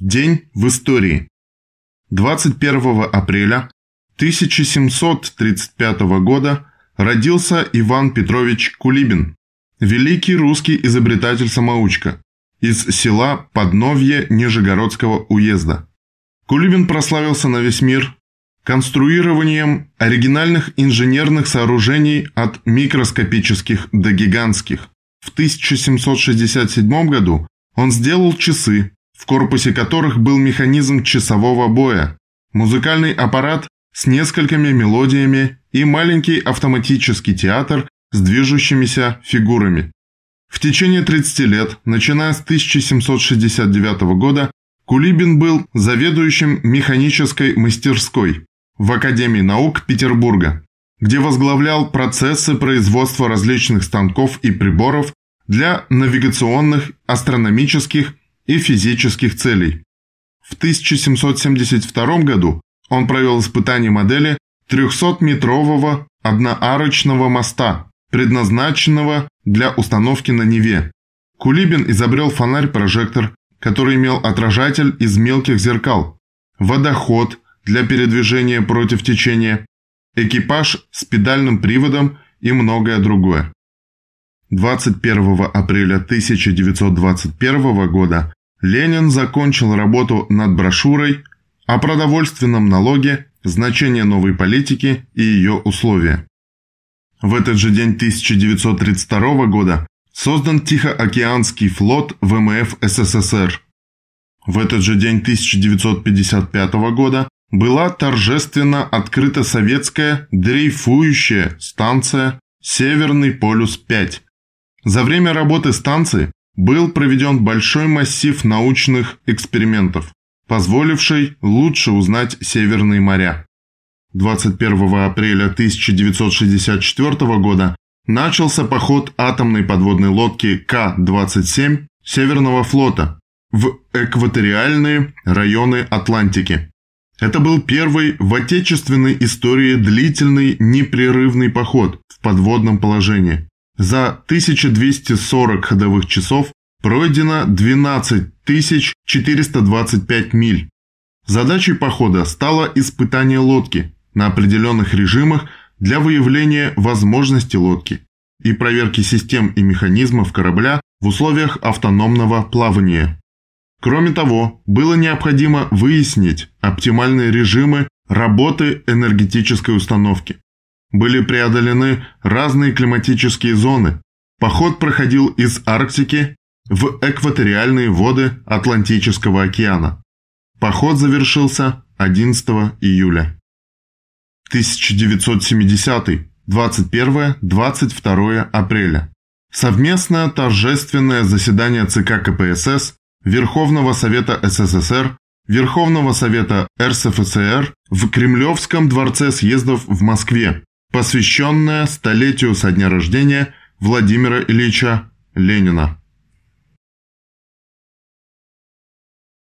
День в истории. 21 апреля 1735 года родился Иван Петрович Кулибин, великий русский изобретатель-самоучка из села Подновье Нижегородского уезда. Кулибин прославился на весь мир конструированием оригинальных инженерных сооружений от микроскопических до гигантских. В 1767 году он сделал часы, в корпусе которых был механизм часового боя, музыкальный аппарат с несколькими мелодиями и маленький автоматический театр с движущимися фигурами. В течение 30 лет, начиная с 1769 года, Кулибин был заведующим механической мастерской в Академии наук Петербурга, где возглавлял процессы производства различных станков и приборов для навигационных, астрономических и физических целей. В 1772 году он провел испытание модели 300-метрового одноарочного моста, предназначенного для установки на Неве. Кулибин изобрел фонарь-прожектор, который имел отражатель из мелких зеркал, водоход для передвижения против течения, экипаж с педальным приводом и многое другое. 21 апреля 1921 года Ленин закончил работу над брошюрой о продовольственном налоге, значение новой политики и ее условия. В этот же день 1932 года создан Тихоокеанский флот ВМФ СССР. В этот же день 1955 года была торжественно открыта советская дрейфующая станция «Северный полюс-5», за время работы станции был проведен большой массив научных экспериментов, позволивший лучше узнать Северные моря. 21 апреля 1964 года начался поход атомной подводной лодки К-27 Северного флота в экваториальные районы Атлантики. Это был первый в отечественной истории длительный непрерывный поход в подводном положении. За 1240 ходовых часов пройдено 12 425 миль. Задачей похода стало испытание лодки на определенных режимах для выявления возможности лодки и проверки систем и механизмов корабля в условиях автономного плавания. Кроме того, было необходимо выяснить оптимальные режимы работы энергетической установки были преодолены разные климатические зоны. Поход проходил из Арктики в экваториальные воды Атлантического океана. Поход завершился 11 июля. 1970 21-22 апреля. Совместное торжественное заседание ЦК КПСС, Верховного Совета СССР, Верховного Совета РСФСР в Кремлевском дворце съездов в Москве посвященная столетию со дня рождения Владимира Ильича Ленина.